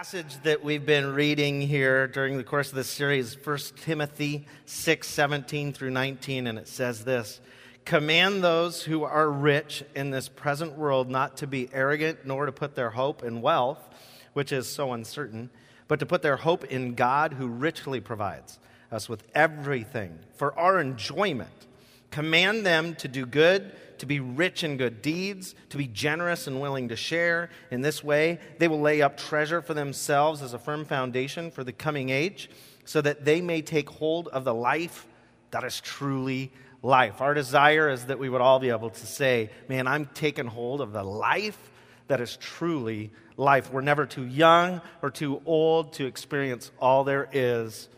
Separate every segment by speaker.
Speaker 1: passage that we've been reading here during the course of this series 1 timothy 6 17 through 19 and it says this command those who are rich in this present world not to be arrogant nor to put their hope in wealth which is so uncertain but to put their hope in god who richly provides us with everything for our enjoyment command them to do good to be rich in good deeds, to be generous and willing to share. In this way, they will lay up treasure for themselves as a firm foundation for the coming age, so that they may take hold of the life that is truly life. Our desire is that we would all be able to say, Man, I'm taking hold of the life that is truly life. We're never too young or too old to experience all there is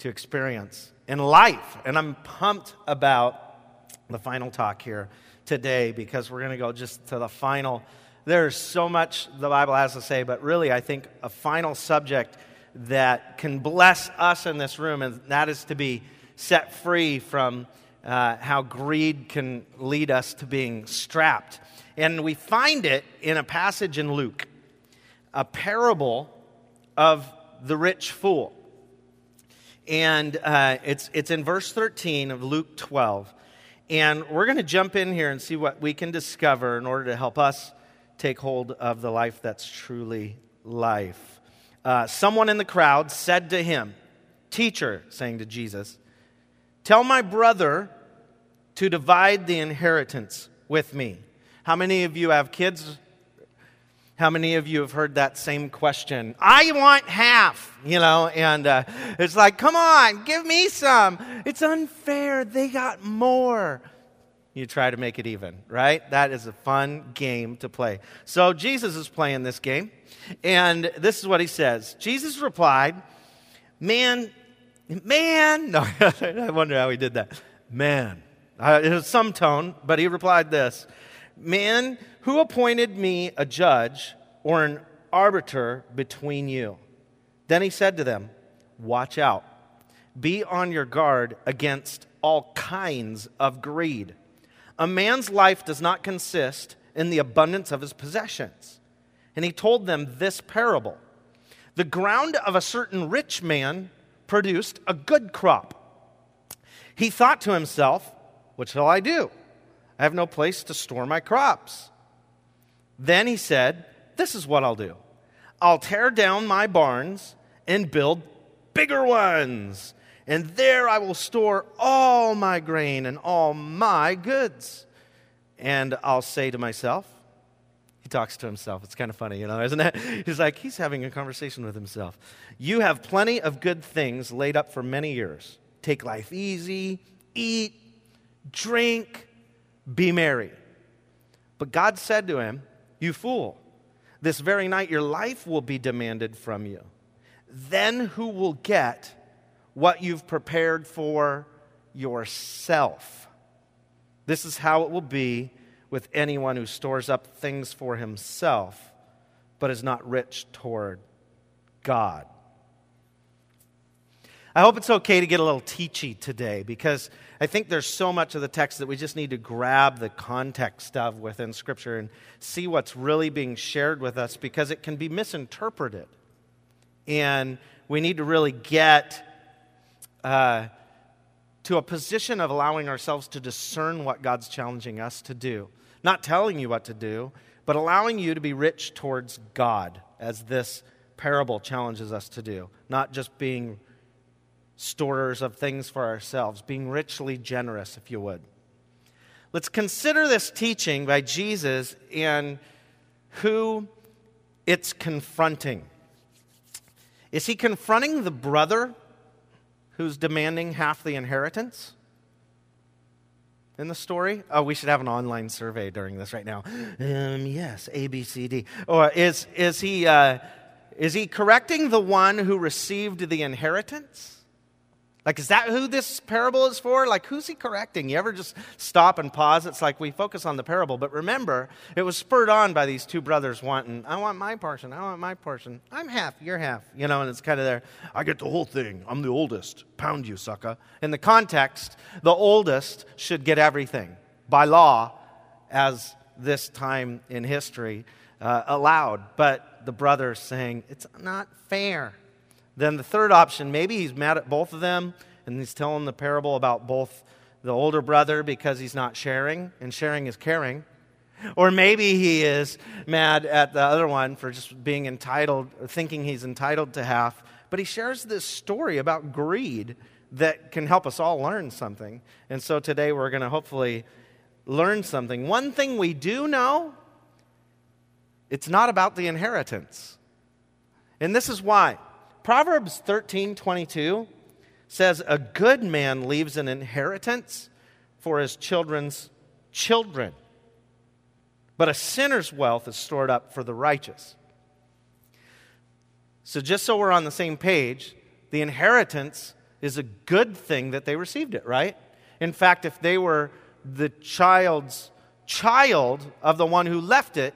Speaker 1: to experience in life. And I'm pumped about the final talk here today because we're going to go just to the final. There's so much the Bible has to say, but really, I think a final subject that can bless us in this room, and that is to be set free from uh, how greed can lead us to being strapped. And we find it in a passage in Luke, a parable of the rich fool. And uh, it's, it's in verse 13 of Luke 12. And we're going to jump in here and see what we can discover in order to help us take hold of the life that's truly life. Uh, someone in the crowd said to him, Teacher, saying to Jesus, tell my brother to divide the inheritance with me. How many of you have kids? How many of you have heard that same question? I want half, you know, and uh, it's like, come on, give me some. It's unfair. They got more. You try to make it even, right? That is a fun game to play. So Jesus is playing this game, and this is what he says Jesus replied, Man, man, no, I wonder how he did that. Man. Uh, it was some tone, but he replied this Man, who appointed me a judge or an arbiter between you? Then he said to them, Watch out. Be on your guard against all kinds of greed. A man's life does not consist in the abundance of his possessions. And he told them this parable The ground of a certain rich man produced a good crop. He thought to himself, What shall I do? I have no place to store my crops. Then he said, This is what I'll do I'll tear down my barns and build bigger ones, and there I will store all my grain and all my goods. And I'll say to myself, he talks to himself. It's kind of funny, you know, isn't it? He's like, he's having a conversation with himself. You have plenty of good things laid up for many years. Take life easy, eat, drink, be merry. But God said to him, You fool, this very night your life will be demanded from you. Then who will get what you've prepared for yourself? This is how it will be with anyone who stores up things for himself, but is not rich toward God. I hope it's okay to get a little teachy today because I think there's so much of the text that we just need to grab the context of within Scripture and see what's really being shared with us because it can be misinterpreted. And we need to really get uh, to a position of allowing ourselves to discern what God's challenging us to do. Not telling you what to do, but allowing you to be rich towards God, as this parable challenges us to do. Not just being storers of things for ourselves, being richly generous, if you would. Let's consider this teaching by Jesus and who it's confronting. Is he confronting the brother who's demanding half the inheritance in the story? Oh, we should have an online survey during this right now. Um, yes, A, B, C, D. Or is, is, he, uh, is he correcting the one who received the inheritance? Like, is that who this parable is for? Like, who's he correcting? You ever just stop and pause? It's like we focus on the parable, but remember, it was spurred on by these two brothers wanting, I want my portion, I want my portion. I'm half, you're half, you know, and it's kind of there, I get the whole thing, I'm the oldest, pound you, sucker. In the context, the oldest should get everything by law, as this time in history uh, allowed. But the brothers saying, It's not fair. Then the third option, maybe he's mad at both of them and he's telling the parable about both the older brother because he's not sharing, and sharing is caring. Or maybe he is mad at the other one for just being entitled, thinking he's entitled to half. But he shares this story about greed that can help us all learn something. And so today we're going to hopefully learn something. One thing we do know it's not about the inheritance. And this is why. Proverbs 13 22 says, A good man leaves an inheritance for his children's children, but a sinner's wealth is stored up for the righteous. So, just so we're on the same page, the inheritance is a good thing that they received it, right? In fact, if they were the child's child of the one who left it,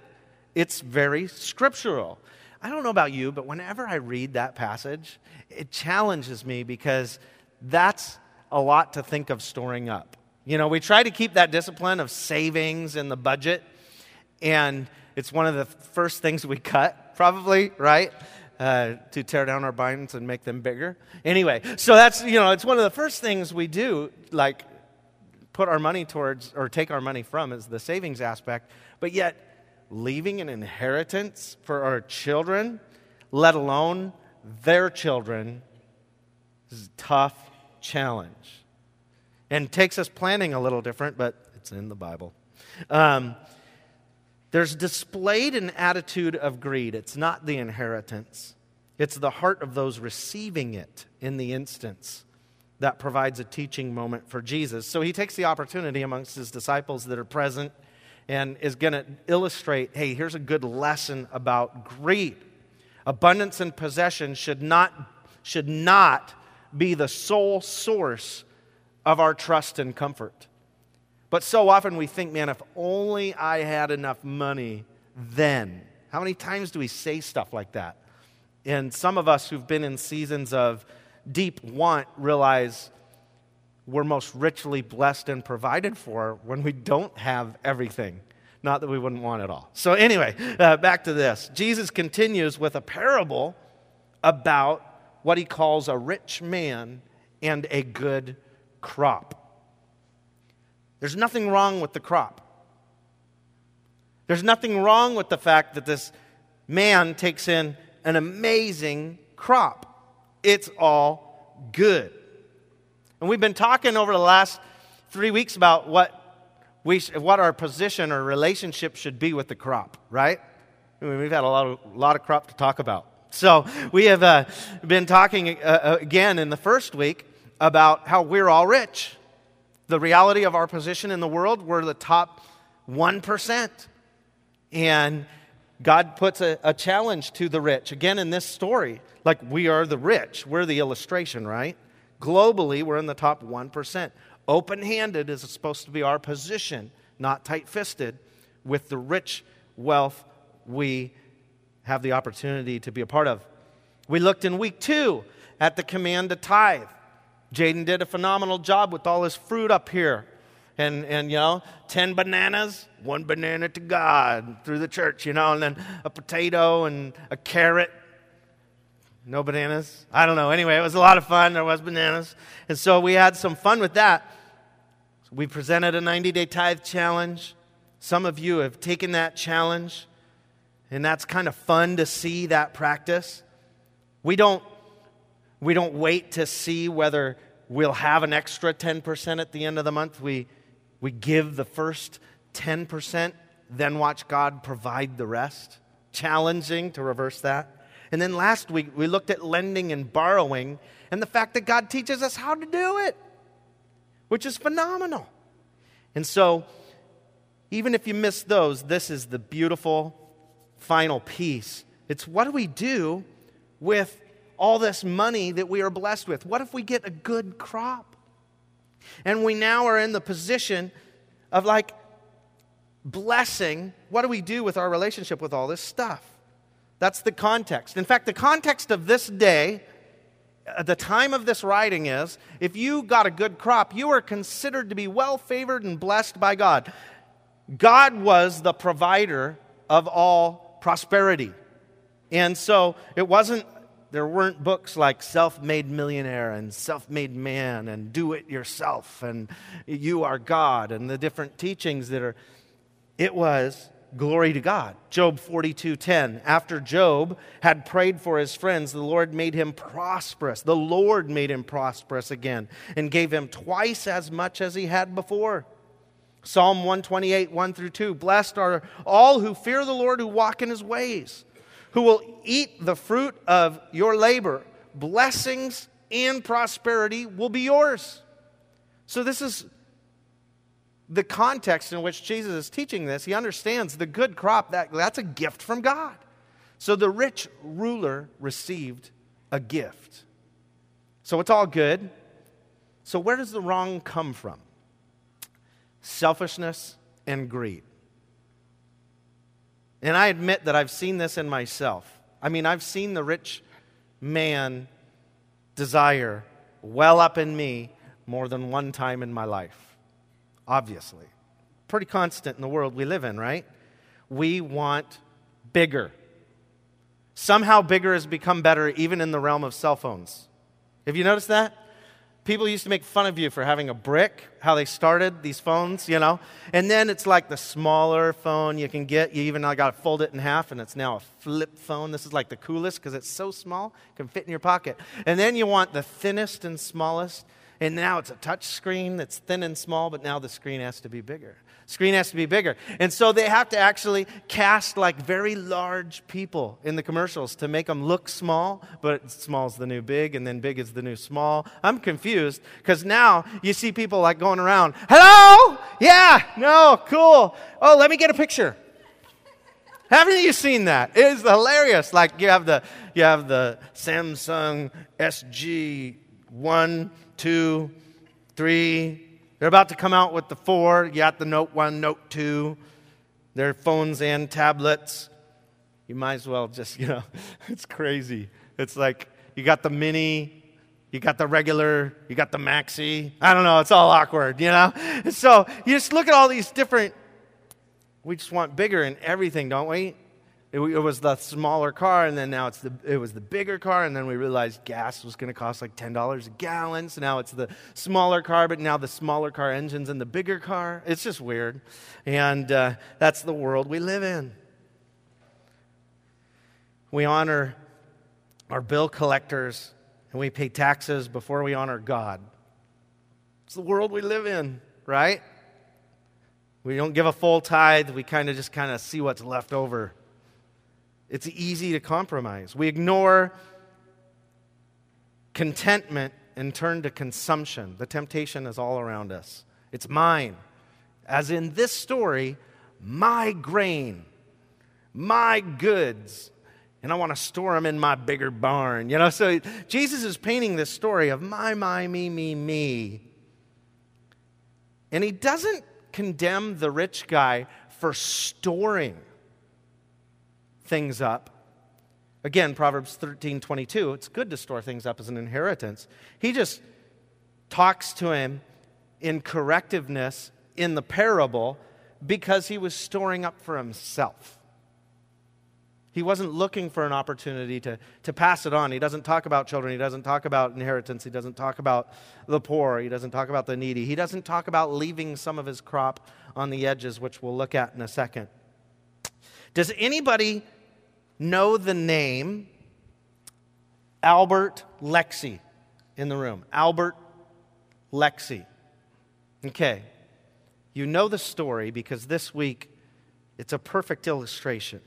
Speaker 1: it's very scriptural. I don't know about you, but whenever I read that passage, it challenges me because that's a lot to think of storing up. You know, we try to keep that discipline of savings in the budget, and it's one of the first things we cut, probably, right? Uh, to tear down our binds and make them bigger. Anyway, so that's, you know, it's one of the first things we do, like put our money towards or take our money from is the savings aspect. But yet, leaving an inheritance for our children, let alone their children, is a tough challenge. And takes us planning a little different, but it's in the Bible. Um, there's displayed an attitude of greed. It's not the inheritance, it's the heart of those receiving it in the instance that provides a teaching moment for Jesus. So he takes the opportunity amongst his disciples that are present and is going to illustrate hey, here's a good lesson about greed. Abundance and possession should not, should not be the sole source of our trust and comfort. But so often we think, man, if only I had enough money then. How many times do we say stuff like that? And some of us who've been in seasons of deep want realize we're most richly blessed and provided for when we don't have everything. Not that we wouldn't want it all. So, anyway, uh, back to this. Jesus continues with a parable about what he calls a rich man and a good crop. There's nothing wrong with the crop. There's nothing wrong with the fact that this man takes in an amazing crop. It's all good. And we've been talking over the last three weeks about what, we, what our position or relationship should be with the crop, right? I mean, we've had a lot of, lot of crop to talk about. So we have uh, been talking uh, uh, again in the first week about how we're all rich. The reality of our position in the world, we're the top 1%. And God puts a, a challenge to the rich. Again, in this story, like we are the rich, we're the illustration, right? Globally, we're in the top 1%. Open handed is supposed to be our position, not tight fisted, with the rich wealth we have the opportunity to be a part of. We looked in week two at the command to tithe. Jaden did a phenomenal job with all his fruit up here. And, and, you know, 10 bananas, one banana to God through the church, you know, and then a potato and a carrot no bananas? I don't know. Anyway, it was a lot of fun. There was bananas. And so we had some fun with that. We presented a 90 day tithe challenge. Some of you have taken that challenge, and that's kind of fun to see that practice. We don't, we don't wait to see whether we'll have an extra 10% at the end of the month. We, we give the first 10%, then watch God provide the rest. Challenging to reverse that. And then last week, we looked at lending and borrowing and the fact that God teaches us how to do it, which is phenomenal. And so, even if you miss those, this is the beautiful final piece. It's what do we do with all this money that we are blessed with? What if we get a good crop? And we now are in the position of like blessing. What do we do with our relationship with all this stuff? That's the context. In fact, the context of this day, at the time of this writing, is if you got a good crop, you were considered to be well favored and blessed by God. God was the provider of all prosperity. And so it wasn't, there weren't books like Self Made Millionaire and Self Made Man and Do It Yourself and You Are God and the different teachings that are. It was glory to God. Job 42:10. After Job had prayed for his friends, the Lord made him prosperous. The Lord made him prosperous again and gave him twice as much as he had before. Psalm 128, 1 through 2. Blessed are all who fear the Lord, who walk in his ways, who will eat the fruit of your labor. Blessings and prosperity will be yours. So, this is the context in which Jesus is teaching this. He understands the good crop, that, that's a gift from God. So, the rich ruler received a gift. So, it's all good. So, where does the wrong come from? selfishness, and greed. And I admit that I've seen this in myself. I mean, I've seen the rich man desire well up in me more than one time in my life. Obviously. Pretty constant in the world we live in, right? We want bigger. Somehow, bigger has become better even in the realm of cell phones. Have you noticed that? people used to make fun of you for having a brick, how they started these phones, you know. And then it's like the smaller phone you can get. You even got to fold it in half, and it's now a flip phone. This is like the coolest because it's so small, can fit in your pocket. And then you want the thinnest and smallest. And now it's a touch screen that's thin and small, but now the screen has to be bigger. Screen has to be bigger. And so they have to actually cast like very large people in the commercials to make them look small, but small's the new big, and then big is the new small. I'm confused because now you see people like going around, hello? Yeah, no, cool. Oh, let me get a picture. Haven't you seen that? It is hilarious. Like you have the you have the Samsung SG one, two, three, they're about to come out with the four. You got the Note 1, Note 2. Their phones and tablets. You might as well just, you know, it's crazy. It's like you got the mini, you got the regular, you got the maxi. I don't know, it's all awkward, you know? So you just look at all these different, we just want bigger in everything, don't we? It, it, was the smaller car, and then now it's the, it was the bigger car, and then we realized gas was going to cost like $10 a gallon. So now it's the smaller car, but now the smaller car engine's in the bigger car. It's just weird. And uh, that's the world we live in. We honor our bill collectors, and we pay taxes before we honor God. It's the world we live in, right? We don't give a full tithe, we kind of just kind of see what's left over. It's easy to compromise. We ignore contentment and turn to consumption. The temptation is all around us. It's mine. As in this story, my grain, my goods, and I want to store them in my bigger barn. You know, so Jesus is painting this story of my, my, me, me, me. And he doesn't condemn the rich guy for storing things up. Again, Proverbs 13 22, it's good to store things up as an inheritance. He just talks to him in correctiveness in the parable because he was storing up for himself. He wasn't looking for an opportunity to, to pass it on. He doesn't talk about children. He doesn't talk about inheritance. He doesn't talk about the poor. He doesn't talk about the needy. He doesn't talk about leaving some of his crop on the edges, which we'll look at in a second. Does anybody know the name Albert Lexie in the room. Albert Lexie. Okay. You know the story because this week it's a perfect illustration.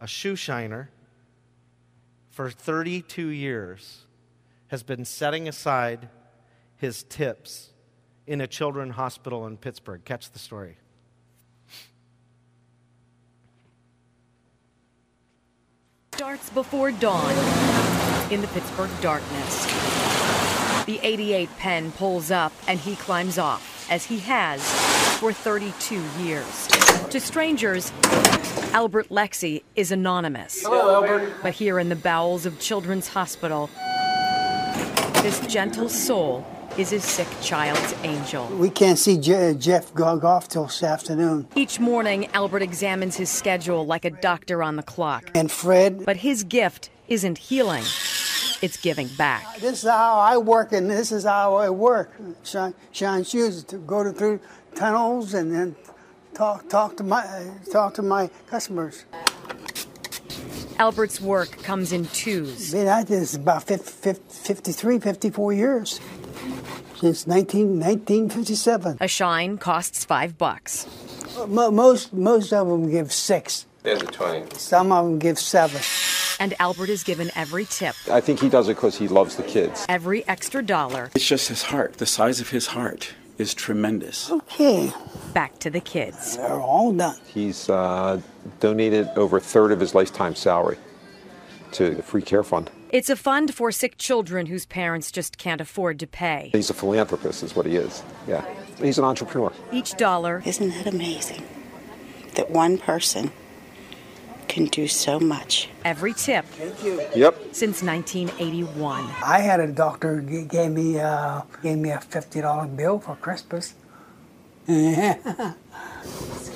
Speaker 1: A shoe shiner for 32 years has been setting aside his tips in a children's hospital in Pittsburgh. Catch the story.
Speaker 2: Starts before dawn in the Pittsburgh darkness. The 88 pen pulls up and he climbs off, as he has for 32 years. To strangers, Albert Lexie is anonymous.
Speaker 3: Hello, Albert.
Speaker 2: But here in the bowels of Children's Hospital, this gentle soul is a sick child's angel.
Speaker 3: We can't see Je- Jeff go off till this afternoon.
Speaker 2: Each morning, Albert examines his schedule like a doctor on the clock.
Speaker 3: And Fred,
Speaker 2: But his gift isn't healing, it's giving back.
Speaker 3: this is how I work, and this is how I work. Shine, shine shoes to go to, through tunnels and then talk talk to my talk to my customers.
Speaker 2: Albert's work comes in twos.
Speaker 3: Been at this about 50, 50, 53, 54 years since 19, 1957.
Speaker 2: A shine costs five bucks.
Speaker 3: Most most of them give six.
Speaker 4: There's a 20.
Speaker 3: Some of them give seven.
Speaker 2: And Albert is given every tip,
Speaker 4: I think he does it because he loves the kids.
Speaker 2: every extra dollar
Speaker 5: It's just his heart. The size of his heart is tremendous.
Speaker 3: Okay,
Speaker 2: back to the kids.
Speaker 3: they're all done.
Speaker 4: He's uh, donated over a third of his lifetime salary to the free care fund.
Speaker 2: It's a fund for sick children whose parents just can't afford to pay.
Speaker 4: He's a philanthropist, is what he is. Yeah. He's an entrepreneur.
Speaker 2: Each dollar
Speaker 6: Isn't that amazing? That one person can do so much.
Speaker 2: every tip Thank you.
Speaker 4: Yep.
Speaker 2: since 1981.
Speaker 3: I had a doctor g- gave me uh, gave me a fifty dollar bill for Christmas.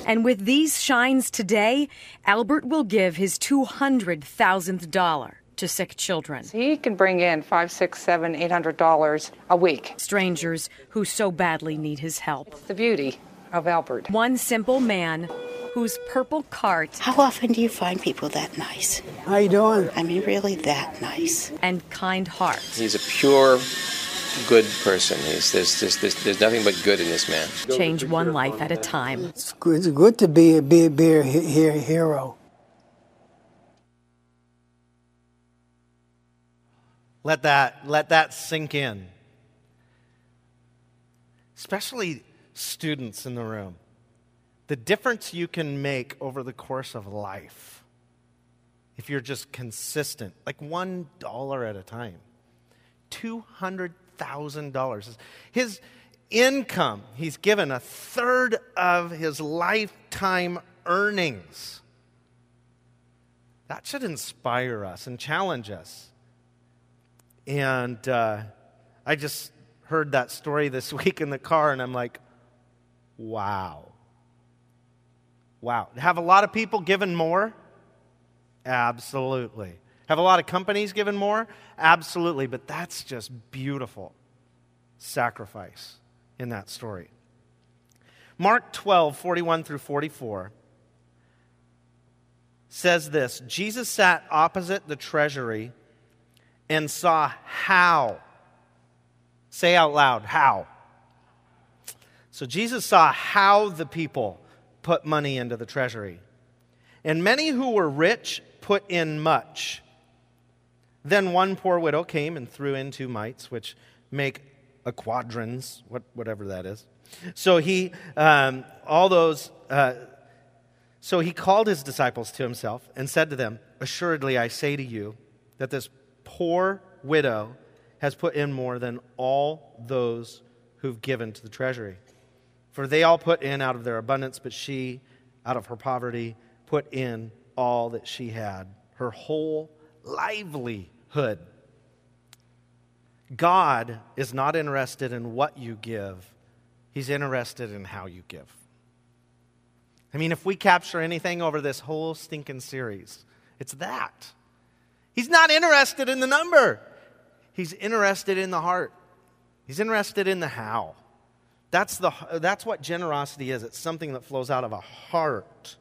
Speaker 2: And with these shines today, Albert will give his 200,000th dollar to sick children,
Speaker 7: He can bring in five, six, seven, eight hundred dollars a week.
Speaker 2: strangers who so badly need his help.
Speaker 7: It's The beauty of Albert.
Speaker 2: One simple man whose purple cart
Speaker 6: How often do you find people that nice?
Speaker 3: How you doing?
Speaker 6: I mean, really that nice.
Speaker 2: and kind heart
Speaker 8: He's a pure, good person. He's, there's, there's, there's, there's nothing but good in this man.
Speaker 2: change one life at a time.
Speaker 3: It's good, it's good to be a be, be a he- he- hero.
Speaker 1: Let that, let that sink in. Especially students in the room. The difference you can make over the course of life if you're just consistent, like one dollar at a time. $200,000. His income, he's given a third of his lifetime earnings. That should inspire us and challenge us. And uh, I just heard that story this week in the car, and I'm like, wow. Wow. Have a lot of people given more? Absolutely. Have a lot of companies given more? Absolutely. But that's just beautiful sacrifice in that story. Mark 12, 41 through 44 says this Jesus sat opposite the treasury and saw how. Say out loud, how. So Jesus saw how the people put money into the treasury. And many who were rich put in much. Then one poor widow came and threw in two mites, which make a quadrans, what, whatever that is. So he, um, all those, uh, so he called his disciples to himself and said to them, Assuredly, I say to you that this poor widow has put in more than all those who've given to the treasury. For they all put in out of their abundance, but she, out of her poverty, put in all that she had, her whole livelihood. God is not interested in what you give, He's interested in how you give. I mean, if we capture anything over this whole stinking series, it's that. He's not interested in the number, He's interested in the heart, He's interested in the how. That's, the, that's what generosity is. It's something that flows out of a heart.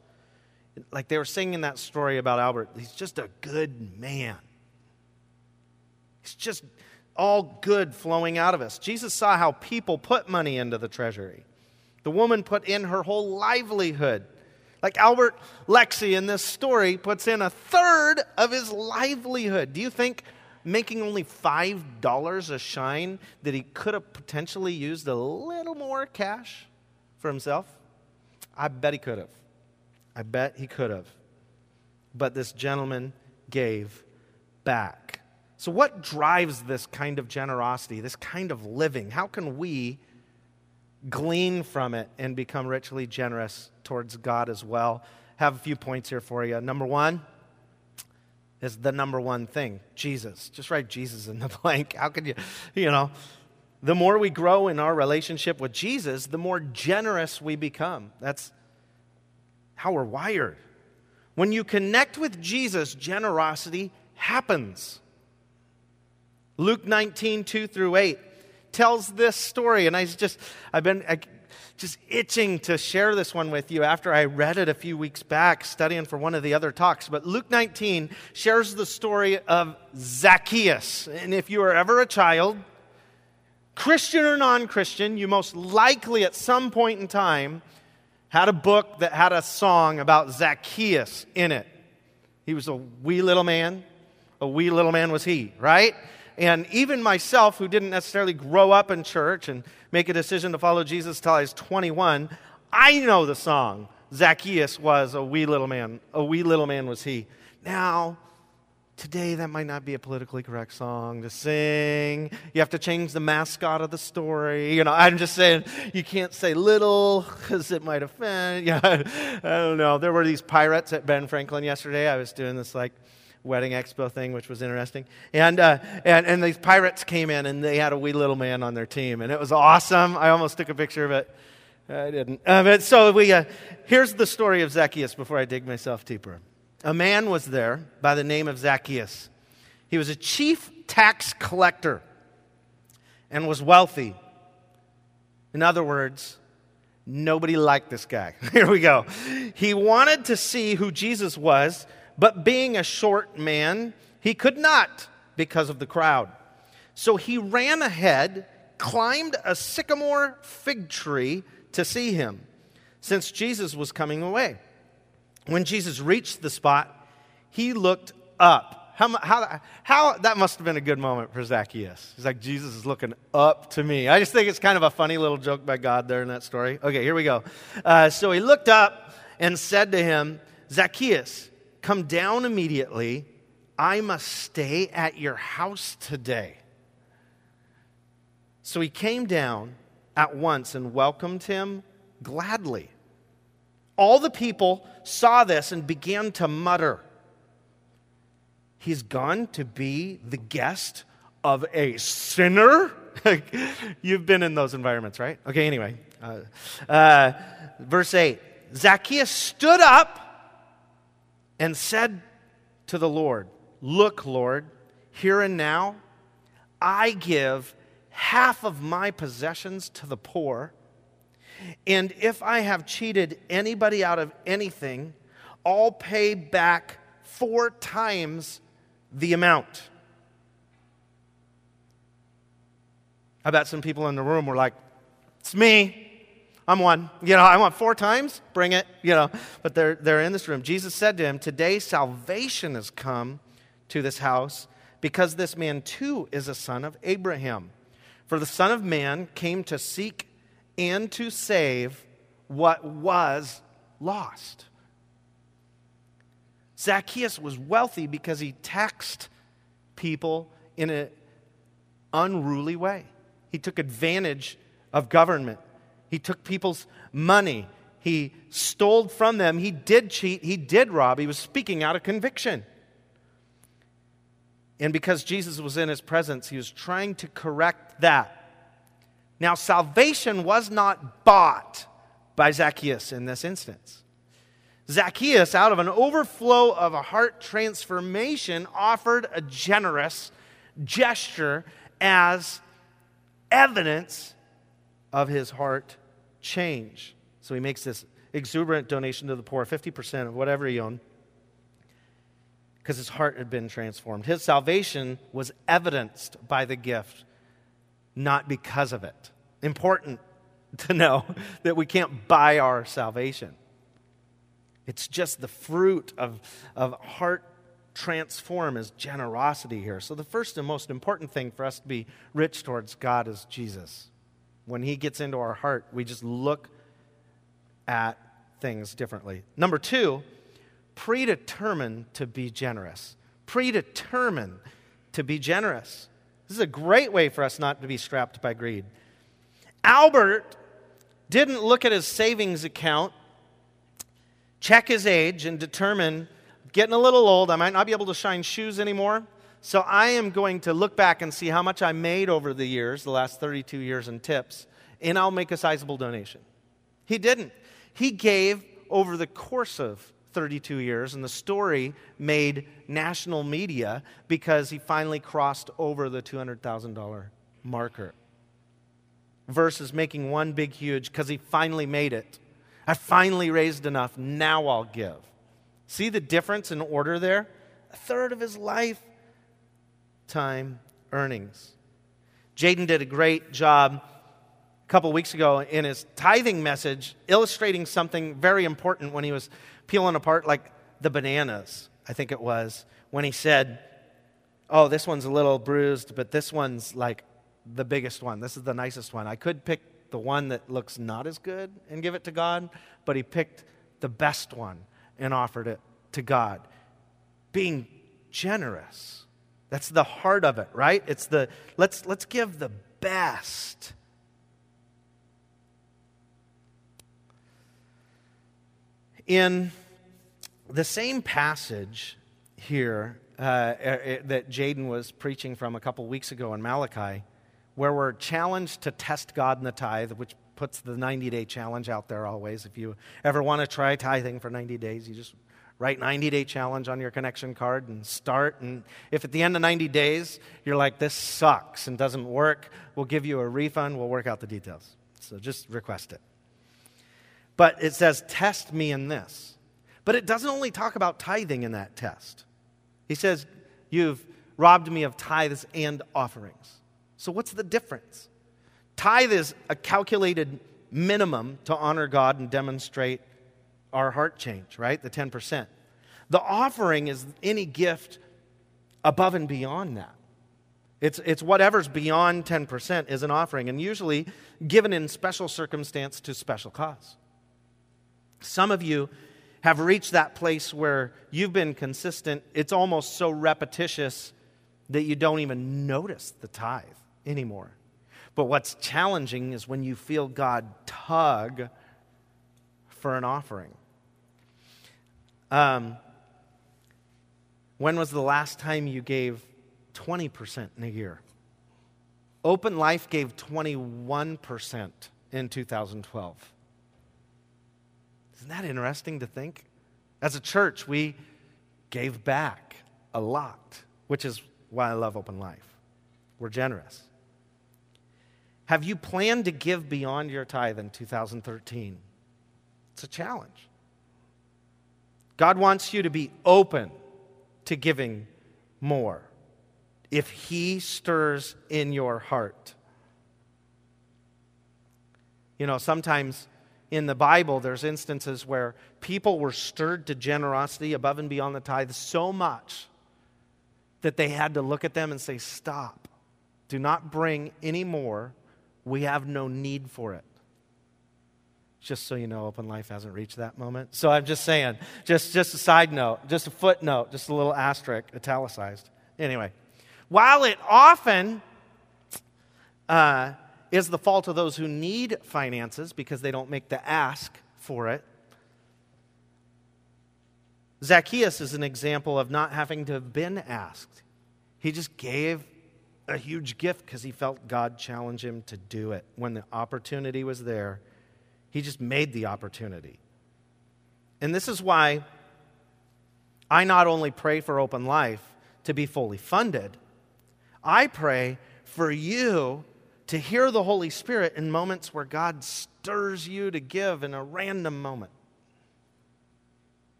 Speaker 1: Like they were singing in that story about Albert. He's just a good man. He's just all good flowing out of us. Jesus saw how people put money into the treasury. The woman put in her whole livelihood. Like Albert Lexie in this story puts in a third of his livelihood. Do you think making only $5 a shine that he could have potentially used a little more cash for himself? I bet he could have. I bet he could have. But this gentleman gave back. So, what drives this kind of generosity, this kind of living? How can we glean from it and become richly generous towards God as well? Have a few points here for you. Number one is the number one thing Jesus. Just write Jesus in the blank. How could you, you know? The more we grow in our relationship with Jesus, the more generous we become. That's how we're wired. When you connect with Jesus, generosity happens. Luke 19, 2 through 8 tells this story, and I just, I've been I, just itching to share this one with you after I read it a few weeks back, studying for one of the other talks. But Luke 19 shares the story of Zacchaeus. And if you are ever a child, Christian or non Christian, you most likely at some point in time had a book that had a song about Zacchaeus in it. He was a wee little man. A wee little man was he, right? And even myself, who didn't necessarily grow up in church and make a decision to follow Jesus until I was 21, I know the song. Zacchaeus was a wee little man. A wee little man was he. Now, today that might not be a politically correct song to sing. You have to change the mascot of the story. You know, I'm just saying you can't say little because it might offend. Yeah, I don't know. There were these pirates at Ben Franklin yesterday. I was doing this like wedding expo thing, which was interesting. And, uh, and, and these pirates came in and they had a wee little man on their team. And it was awesome. I almost took a picture of it. I didn't. Uh, but so we, uh, here's the story of Zacchaeus before I dig myself deeper. A man was there by the name of Zacchaeus. He was a chief tax collector and was wealthy. In other words, nobody liked this guy. Here we go. He wanted to see who Jesus was but being a short man, he could not because of the crowd. So he ran ahead, climbed a sycamore fig tree to see him, since Jesus was coming away. When Jesus reached the spot, he looked up. How, how, how, that must have been a good moment for Zacchaeus. He's like, Jesus is looking up to me. I just think it's kind of a funny little joke by God there in that story. Okay, here we go. Uh, so he looked up and said to him, Zacchaeus, Come down immediately. I must stay at your house today. So he came down at once and welcomed him gladly. All the people saw this and began to mutter, He's gone to be the guest of a sinner? You've been in those environments, right? Okay, anyway. Uh, uh, verse 8 Zacchaeus stood up and said to the Lord, Look, Lord, here and now, I give half of my possessions to the poor. And if I have cheated anybody out of anything, I'll pay back four times the amount. I bet some people in the room were like, It's me. I'm one. You know, I want four times, bring it, you know. But they're, they're in this room. Jesus said to him, Today salvation has come to this house because this man too is a son of Abraham. For the Son of Man came to seek and to save what was lost. Zacchaeus was wealthy because he taxed people in an unruly way. He took advantage of government. He took people's money. He stole from them. He did cheat. He did rob. He was speaking out of conviction. And because Jesus was in his presence, he was trying to correct that. Now, salvation was not bought by Zacchaeus in this instance. Zacchaeus, out of an overflow of a heart transformation, offered a generous gesture as evidence of his heart change. So he makes this exuberant donation to the poor, 50% of whatever he owned, because his heart had been transformed. His salvation was evidenced by the gift, not because of it. Important to know that we can't buy our salvation. It's just the fruit of, of heart transform is generosity here. So, the first and most important thing for us to be rich towards God is Jesus when He gets into our heart, we just look at things differently. Number two, predetermined to be generous. Predetermined to be generous. This is a great way for us not to be strapped by greed. Albert didn't look at his savings account, check his age, and determine getting a little old, I might not be able to shine shoes anymore. So I am going to look back and see how much I made over the years, the last 32 years in tips, and I'll make a sizable donation. He didn't. He gave over the course of 32 years, and the story made national media because he finally crossed over the $200,000 marker. Versus making one big, huge, because he finally made it. I finally raised enough, now I'll give. See the difference in order there? A third of his life time earnings. Jaden did a great job a couple weeks ago in his tithing message, illustrating something very important when he was peeling apart, like the bananas, I think it was, when he said, Oh, this one's a little bruised, but this one's like the biggest one. This is the nicest one. I could pick the one that looks not as good and give it to God, but he picked the best one and offered it to God. Being generous. That's the heart of it, right? It's the let's let's give the best. In the same passage here uh, uh, that Jaden was preaching from a couple weeks ago in Malachi, where we're challenged to test God in the tithe, which puts the 90 day challenge out there always. If you ever want to try tithing for 90 days, you just write 90 day challenge on your connection card and start. And if at the end of 90 days you're like, this sucks and doesn't work, we'll give you a refund. We'll work out the details. So just request it. But it says, test me in this. But it doesn't only talk about tithing in that test. He says, You've robbed me of tithes and offerings. So what's the difference? Tithe is a calculated minimum to honor God and demonstrate our heart change, right? The 10%. The offering is any gift above and beyond that. It's, it's whatever's beyond 10% is an offering, and usually given in special circumstance to special cause. Some of you have reached that place where you've been consistent, it's almost so repetitious that you don't even notice the tithe anymore. But what's challenging is when you feel God tug for an offering. Um, when was the last time you gave 20% in a year? Open Life gave 21% in 2012. Isn't that interesting to think? As a church, we gave back a lot, which is why I love Open Life. We're generous. Have you planned to give beyond your tithe in 2013? It's a challenge. God wants you to be open to giving more if He stirs in your heart. You know, sometimes in the Bible, there's instances where people were stirred to generosity above and beyond the tithe so much that they had to look at them and say, Stop. Do not bring any more. We have no need for it. Just so you know, Open Life hasn't reached that moment. So I'm just saying, just, just a side note, just a footnote, just a little asterisk, italicized. Anyway, while it often uh, is the fault of those who need finances because they don't make the ask for it, Zacchaeus is an example of not having to have been asked. He just gave a huge gift because he felt God challenge him to do it when the opportunity was there he just made the opportunity. And this is why I not only pray for open life to be fully funded, I pray for you to hear the Holy Spirit in moments where God stirs you to give in a random moment.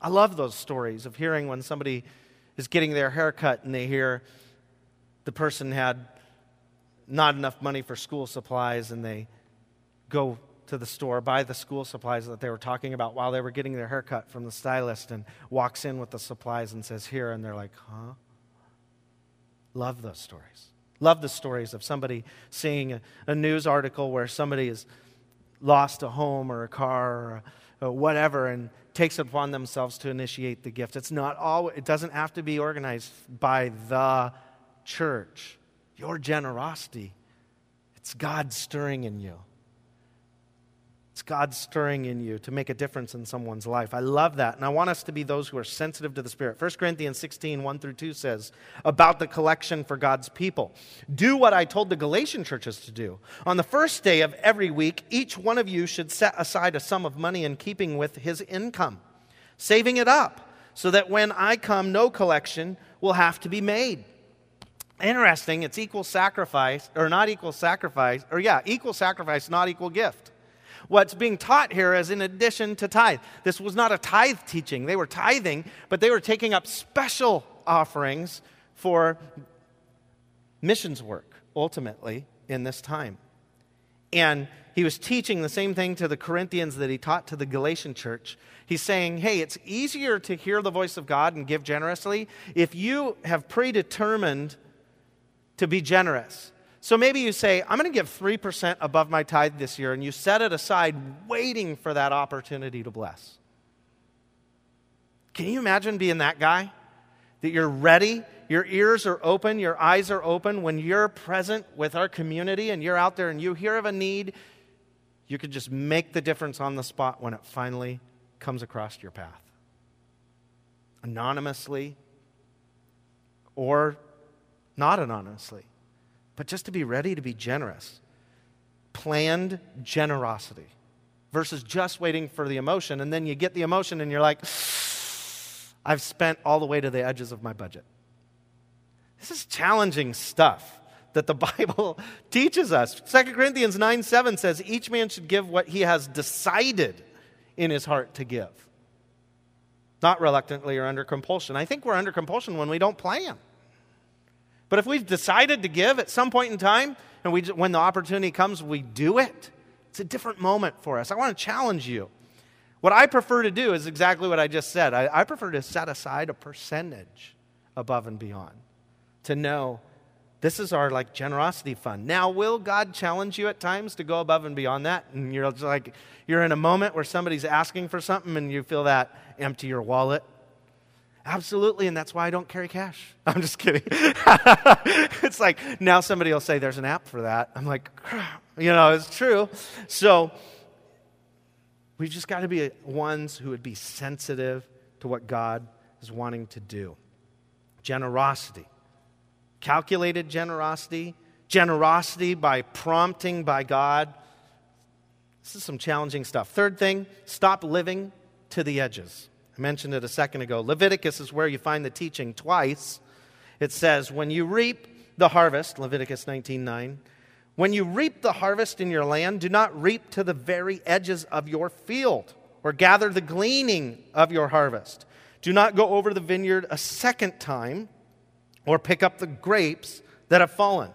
Speaker 1: I love those stories of hearing when somebody is getting their hair cut and they hear the person had not enough money for school supplies and they go to the store, buy the school supplies that they were talking about while they were getting their haircut from the stylist, and walks in with the supplies and says, Here. And they're like, Huh? Love those stories. Love the stories of somebody seeing a, a news article where somebody has lost a home or a car or, or whatever and takes it upon themselves to initiate the gift. It's not all, it doesn't have to be organized by the church. Your generosity, it's God stirring in you. It's God stirring in you to make a difference in someone's life. I love that. And I want us to be those who are sensitive to the Spirit. 1 Corinthians 16, 1 through 2 says about the collection for God's people Do what I told the Galatian churches to do. On the first day of every week, each one of you should set aside a sum of money in keeping with his income, saving it up, so that when I come, no collection will have to be made. Interesting, it's equal sacrifice, or not equal sacrifice, or yeah, equal sacrifice, not equal gift. What's being taught here is in addition to tithe. This was not a tithe teaching. They were tithing, but they were taking up special offerings for missions work, ultimately, in this time. And he was teaching the same thing to the Corinthians that he taught to the Galatian church. He's saying, hey, it's easier to hear the voice of God and give generously if you have predetermined to be generous. So maybe you say, I'm going to give 3% above my tithe this year, and you set it aside waiting for that opportunity to bless. Can you imagine being that guy? That you're ready, your ears are open, your eyes are open. When you're present with our community and you're out there and you hear of a need, you could just make the difference on the spot when it finally comes across your path. Anonymously or not anonymously but just to be ready to be generous. Planned generosity versus just waiting for the emotion. And then you get the emotion and you're like, I've spent all the way to the edges of my budget. This is challenging stuff that the Bible teaches us. 2 Corinthians 9 7 says, Each man should give what he has decided in his heart to give, not reluctantly or under compulsion. I think we're under compulsion when we don't plan. But if we've decided to give at some point in time, and we, when the opportunity comes, we do it, it's a different moment for us. I want to challenge you. What I prefer to do is exactly what I just said. I, I prefer to set aside a percentage above and beyond to know this is our like generosity fund. Now, will God challenge you at times to go above and beyond that? And you're like, you're in a moment where somebody's asking for something and you feel that empty your wallet Absolutely, and that's why I don't carry cash. I'm just kidding. it's like now somebody will say there's an app for that. I'm like, you know, it's true. So we've just got to be ones who would be sensitive to what God is wanting to do. Generosity, calculated generosity, generosity by prompting by God. This is some challenging stuff. Third thing, stop living to the edges. I mentioned it a second ago. Leviticus is where you find the teaching twice. It says, When you reap the harvest, Leviticus 19:9, when you reap the harvest in your land, do not reap to the very edges of your field or gather the gleaning of your harvest. Do not go over the vineyard a second time or pick up the grapes that have fallen.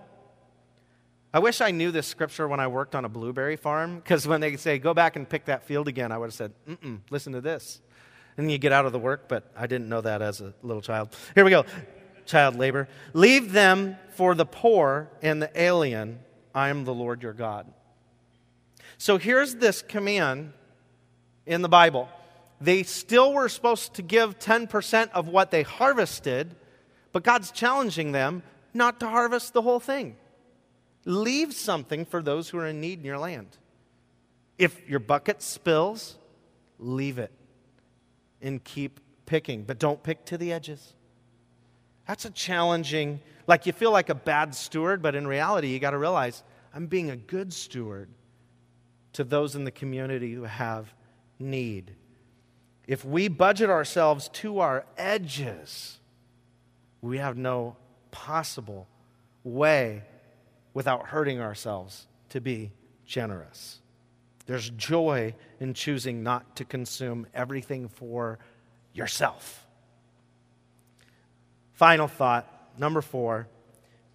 Speaker 1: I wish I knew this scripture when I worked on a blueberry farm, because when they say, go back and pick that field again, I would have said, mm listen to this and you get out of the work, but I didn't know that as a little child. Here we go child labor. Leave them for the poor and the alien. I am the Lord your God. So here's this command in the Bible. They still were supposed to give 10% of what they harvested, but God's challenging them not to harvest the whole thing. Leave something for those who are in need in your land. If your bucket spills, leave it and keep picking, but don't pick to the edges. That's a challenging, like you feel like a bad steward, but in reality, you got to realize I'm being a good steward to those in the community who have need. If we budget ourselves to our edges, we have no possible way without hurting ourselves to be generous. There's joy in choosing not to consume everything for yourself. Final thought, number four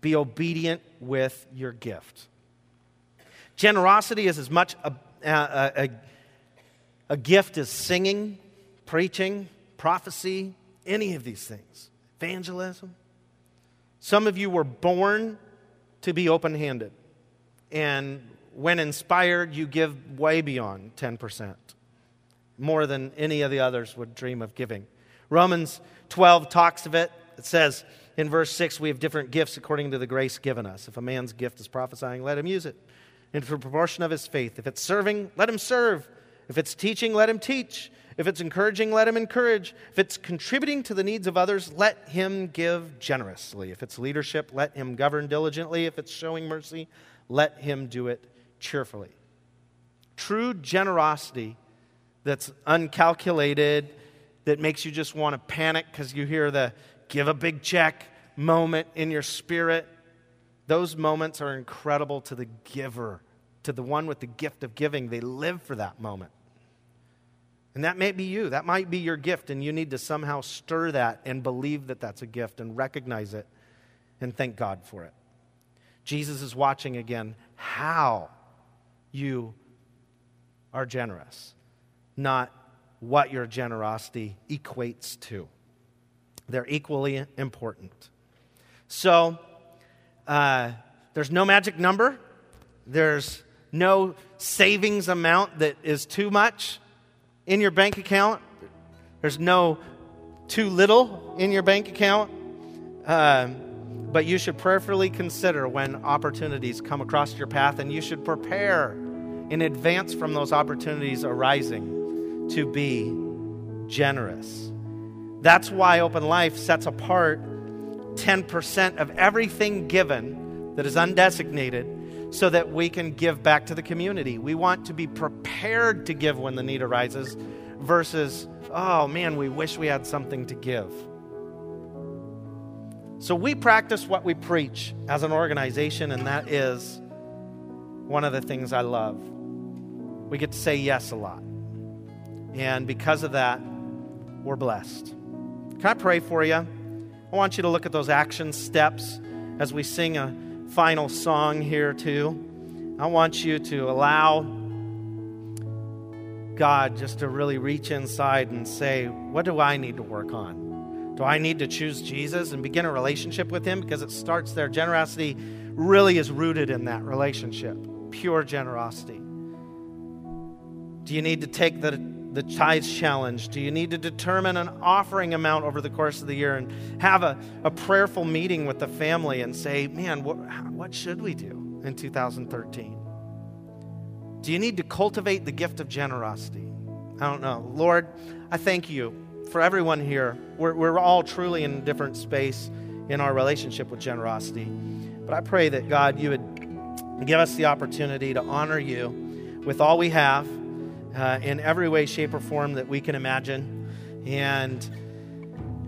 Speaker 1: be obedient with your gift. Generosity is as much a, a, a, a gift as singing, preaching, prophecy, any of these things, evangelism. Some of you were born to be open handed. And when inspired, you give way beyond 10%, more than any of the others would dream of giving. Romans 12 talks of it. It says in verse 6, we have different gifts according to the grace given us. If a man's gift is prophesying, let him use it. the proportion of his faith. If it's serving, let him serve. If it's teaching, let him teach. If it's encouraging, let him encourage. If it's contributing to the needs of others, let him give generously. If it's leadership, let him govern diligently. If it's showing mercy, let him do it cheerfully. True generosity that's uncalculated, that makes you just want to panic because you hear the give a big check moment in your spirit. Those moments are incredible to the giver, to the one with the gift of giving. They live for that moment. And that may be you. That might be your gift, and you need to somehow stir that and believe that that's a gift and recognize it and thank God for it. Jesus is watching again how you are generous, not what your generosity equates to. They're equally important. So, uh, there's no magic number, there's no savings amount that is too much in your bank account. There's no too little in your bank account. Uh, but you should prayerfully consider when opportunities come across your path, and you should prepare in advance from those opportunities arising to be generous. That's why Open Life sets apart 10% of everything given that is undesignated so that we can give back to the community. We want to be prepared to give when the need arises versus, oh man, we wish we had something to give. So we practice what we preach as an organization, and that is one of the things I love. We get to say yes a lot. And because of that, we're blessed. Can I pray for you? I want you to look at those action steps as we sing a final song here, too. I want you to allow God just to really reach inside and say, What do I need to work on? Do I need to choose Jesus and begin a relationship with Him? Because it starts there. Generosity really is rooted in that relationship, pure generosity. Do you need to take the the tithes challenge? Do you need to determine an offering amount over the course of the year and have a, a prayerful meeting with the family and say, man, what, what should we do in 2013? Do you need to cultivate the gift of generosity? I don't know. Lord, I thank you for everyone here. We're, we're all truly in a different space in our relationship with generosity. But I pray that God, you would give us the opportunity to honor you with all we have uh, in every way, shape, or form that we can imagine. And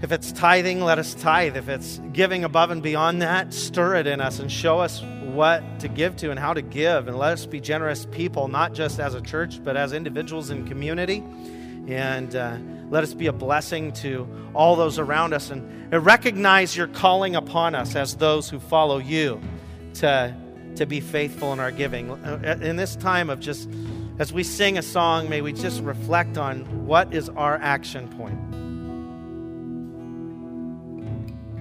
Speaker 1: if it's tithing, let us tithe. If it's giving above and beyond that, stir it in us and show us what to give to and how to give. And let us be generous people, not just as a church, but as individuals in community. And uh, let us be a blessing to all those around us and, recognize your calling upon us as those who follow you to, to be faithful in our giving. Uh, in this time of just as we sing a song, may we just reflect on what is our action point.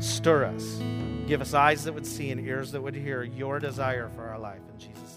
Speaker 1: Stir us. Give us eyes that would see and ears that would hear your desire for our life. In Jesus'.